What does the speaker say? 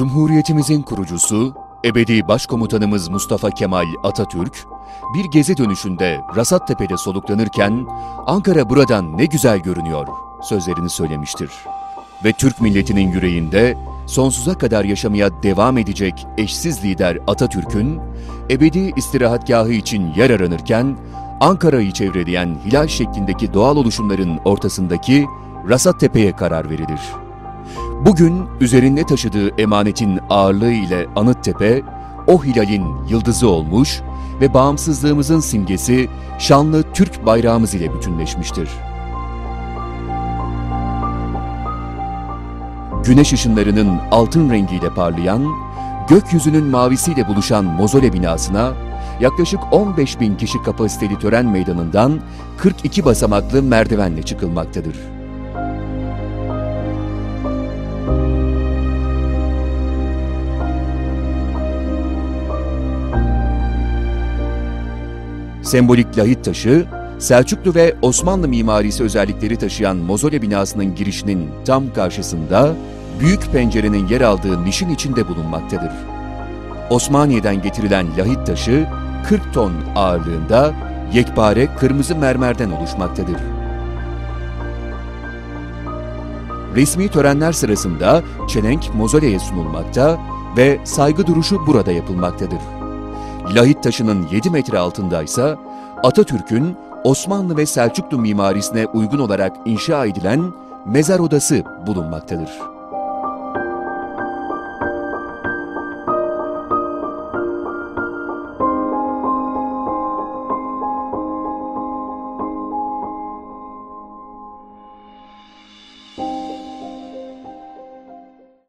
Cumhuriyetimizin kurucusu, ebedi başkomutanımız Mustafa Kemal Atatürk, bir gezi dönüşünde Rasattepe'de soluklanırken, Ankara buradan ne güzel görünüyor sözlerini söylemiştir. Ve Türk milletinin yüreğinde sonsuza kadar yaşamaya devam edecek eşsiz lider Atatürk'ün, ebedi istirahatgahı için yer aranırken, Ankara'yı çevreleyen hilal şeklindeki doğal oluşumların ortasındaki Rasattepe'ye karar verilir. Bugün üzerinde taşıdığı emanetin ağırlığı ile Anıttepe, o hilalin yıldızı olmuş ve bağımsızlığımızın simgesi şanlı Türk bayrağımız ile bütünleşmiştir. Güneş ışınlarının altın rengiyle parlayan, gökyüzünün mavisiyle buluşan mozole binasına yaklaşık 15 bin kişi kapasiteli tören meydanından 42 basamaklı merdivenle çıkılmaktadır. Sembolik lahit taşı, Selçuklu ve Osmanlı mimarisi özellikleri taşıyan mozole binasının girişinin tam karşısında büyük pencerenin yer aldığı nişin içinde bulunmaktadır. Osmaniye'den getirilen lahit taşı 40 ton ağırlığında yekpare kırmızı mermerden oluşmaktadır. Resmi törenler sırasında çelenk mozoleye sunulmakta ve saygı duruşu burada yapılmaktadır. Lahit taşının 7 metre altındaysa Atatürk'ün Osmanlı ve Selçuklu mimarisine uygun olarak inşa edilen mezar odası bulunmaktadır.